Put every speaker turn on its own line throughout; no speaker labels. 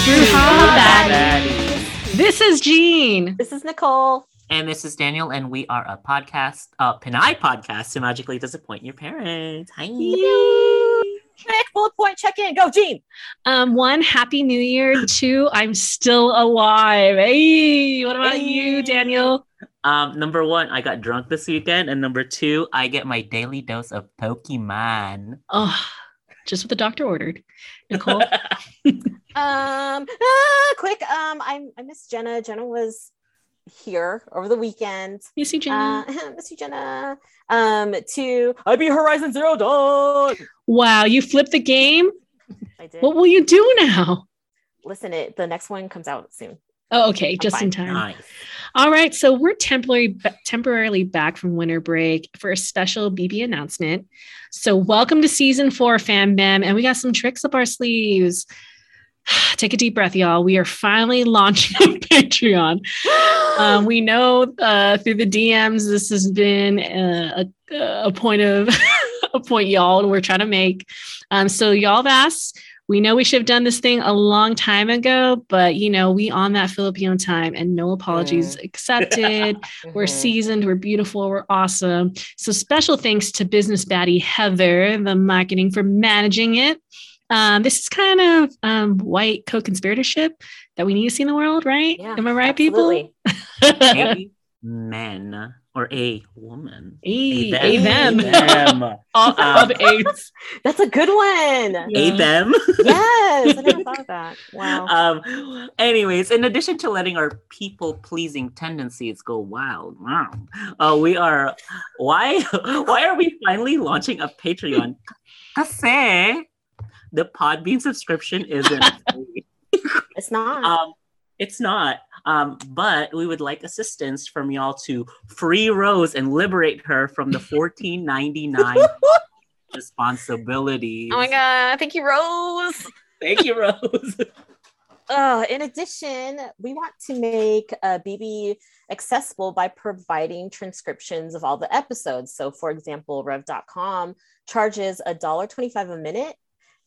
Bruja Baddies. This is Jean.
This is Nicole.
And this is Daniel, and we are a podcast, uh, Pinay podcast to magically disappoint your parents. Hi.
Check, bullet point, check in. Go, Jean.
Um, one, happy new year. Two, I'm still alive. Hey, what about you, Daniel?
Um, number one, I got drunk this weekend, and number two, I get my daily dose of Pokemon.
Oh, just what the doctor ordered. Nicole.
Um, ah, quick. Um, I I miss Jenna. Jenna was here over the weekend.
Miss you, Jenna.
Uh, miss you, Jenna. Um, to I beat Horizon Zero Dawn.
wow, you flipped the game.
I did.
What will you do now?
Listen, it the next one comes out soon.
Oh, okay, just in time.
nice.
All right, so we're temporarily temporarily back from winter break for a special BB announcement. So welcome to season four, Fam Bam, and we got some tricks up our sleeves. Take a deep breath, y'all. We are finally launching a Patreon. Um, we know uh, through the DMs this has been uh, a, a point of a point y'all and we're trying to make. Um, so y'all have asked. We know we should have done this thing a long time ago, but you know we on that Filipino time, and no apologies accepted. We're
Mhm.
seasoned, we're beautiful, we're awesome. So special thanks to business baddie Heather, the marketing for managing it. Um, this is kind of um, white co-conspiratorship that we need to see in the world, right?
Yeah,
Am I right,
absolutely.
people?
A man or a woman.
Hey,
A
a them.
them.
All
Um,
of AIDS.
That's a good one.
A
Yeah.
them.
Yes, I never thought of that. Wow.
Um, anyways, in addition to letting our people pleasing tendencies go wild, wow, uh, we are why why are we finally launching a Patreon? Kasi the Podbean subscription isn't free.
It's not.
um, it's not. Um, but we would like assistance from y'all to free Rose and liberate her from the fourteen ninety nine responsibilities.
oh my god! Thank you, Rose.
Thank you, Rose.
Uh, in addition, we want to make uh, BB accessible by providing transcriptions of all the episodes. So, for example, Rev.com charges $1.25 a minute.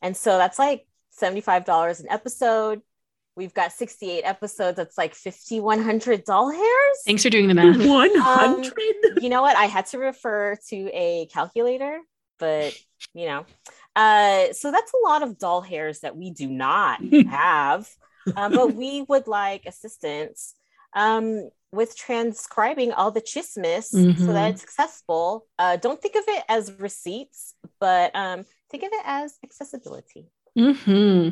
And so that's like $75 an episode. We've got 68 episodes. That's like 5,100 doll hairs.
Thanks for doing the math.
One hundred.
you know what? I had to refer to a calculator, but you know, uh, so that's a lot of doll hairs that we do not have, um, but we would like assistance um, with transcribing all the chismis so
Mhm.
that it's accessible. Uh, don't think of it as receipts, but um, think of it as accessibility.
hmm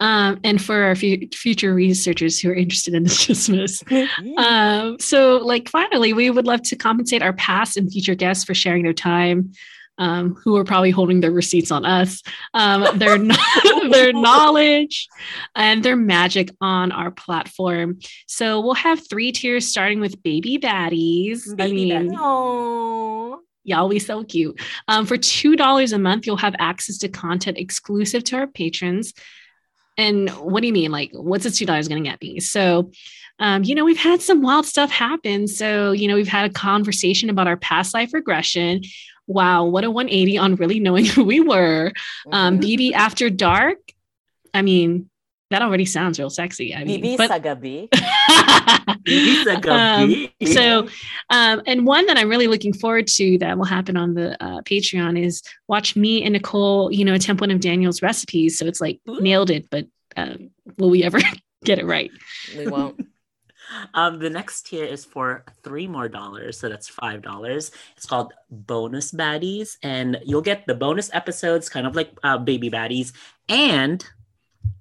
Um, and for our fu- future researchers who are interested in this chismis, um, so like finally, we would love to compensate our past and future guests for sharing their time. Um, who are probably holding their receipts on us, um, their their knowledge, and their magic on our platform. So we'll have three tiers, starting with baby baddies. I
Baby
mean,
baddies.
Y'all, we so cute. Um, for two dollars a month, you'll have access to content exclusive to our patrons. And what do you mean? Like, what's this two dollars going to get me? So, um, you know, we've had some wild stuff happen. So, you know, we've had a conversation about our past life regression. Wow, what a 180 on really knowing who we were. Um. BB After Dark. I mean, that already sounds real sexy. I mean, but-
Sagabi.
Um, so, um, and one that I'm really looking forward to that will happen on the uh, Patreon is watch me and Nicole, you know, attempt one of Daniel's recipes. So it's like
Ooh.
nailed it, but um, will we ever get it right?
We won't.
Um, the next tier is for three more dollars, so that's five dollars. It's called bonus baddies, and you'll get the bonus episodes, kind of like uh, baby baddies, and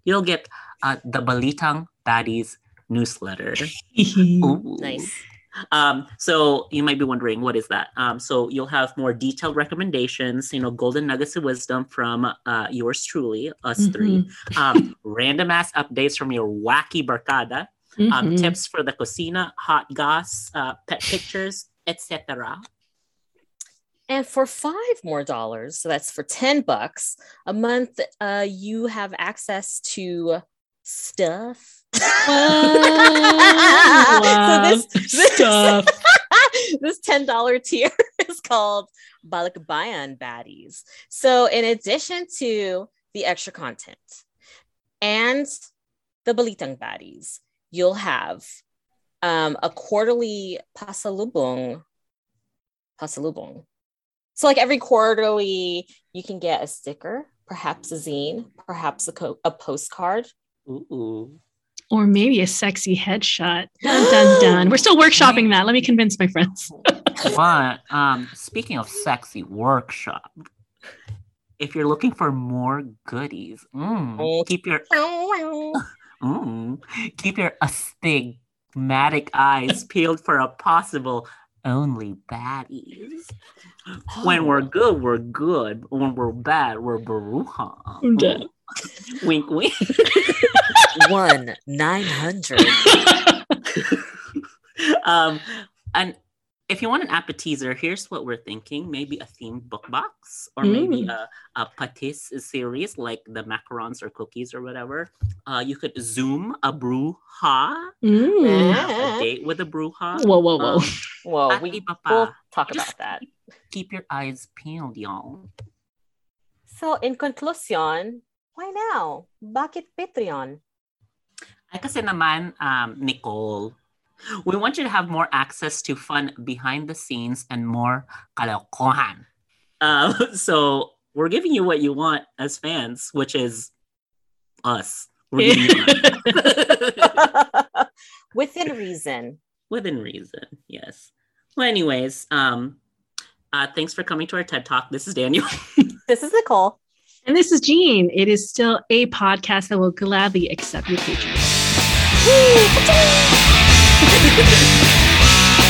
you'll get uh, the Balitang Baddies newsletter.
Nice.
Um, so you might be wondering, what is that? Um, so you'll have more detailed recommendations, you know, golden nuggets of wisdom from uh, yours truly, us three, um, random ass updates from your wacky barkada, um,
Mhm.
tips for the cocina, hot goss, uh, pet pictures, etc.
And for five more dollars, so that's for 10 bucks a month, uh, you have access to stuff.
Wow.
so this, this,
Stuff.
this $10 tier is called Balikbayan Baddies. So in addition to the extra content and the Balitang Baddies, you'll have um, a quarterly pasalubong. Pasalubong. So, like every quarterly, you can get a sticker, perhaps a zine, perhaps a, co- a postcard.
Ooh.
Or maybe a sexy headshot. Dun dun dun. We're still workshopping that. Let me convince my friends.
But um, speaking of sexy workshop, if you're looking for more goodies, mm, keep your mm, keep your astigmatic eyes peeled for a possible only baddies. When we're good, we're good. When we're bad, we're baruha.
I'm
wink, wink.
One nine hundred.
um, and if you want an appetizer, here's what we're thinking: maybe a themed book box, or maybe
Mm.
a a patis series like the macarons or cookies or whatever. Uh, you could zoom a bruja,
Mm.
have a date with a bruja.
Whoa, whoa, whoa.
Um,
Whoa, We, we'll talk
Just-
about that.
keep your eyes peeled, y'all.
So, in conclusion, why now? Bakit Patreon?
Ay kasi naman, um, Nicole, we want you to have more access to fun behind the scenes and more kalokohan. Uh, so we're giving you what you want as fans, which is us. We're giving you.
Within reason.
Within reason, yes. Well, anyways, um, uh, thanks for coming to our TED Talk. This is Daniel.
This is Nicole.
And this is Jean. It is still a podcast that will gladly accept your Patreon.
Woo!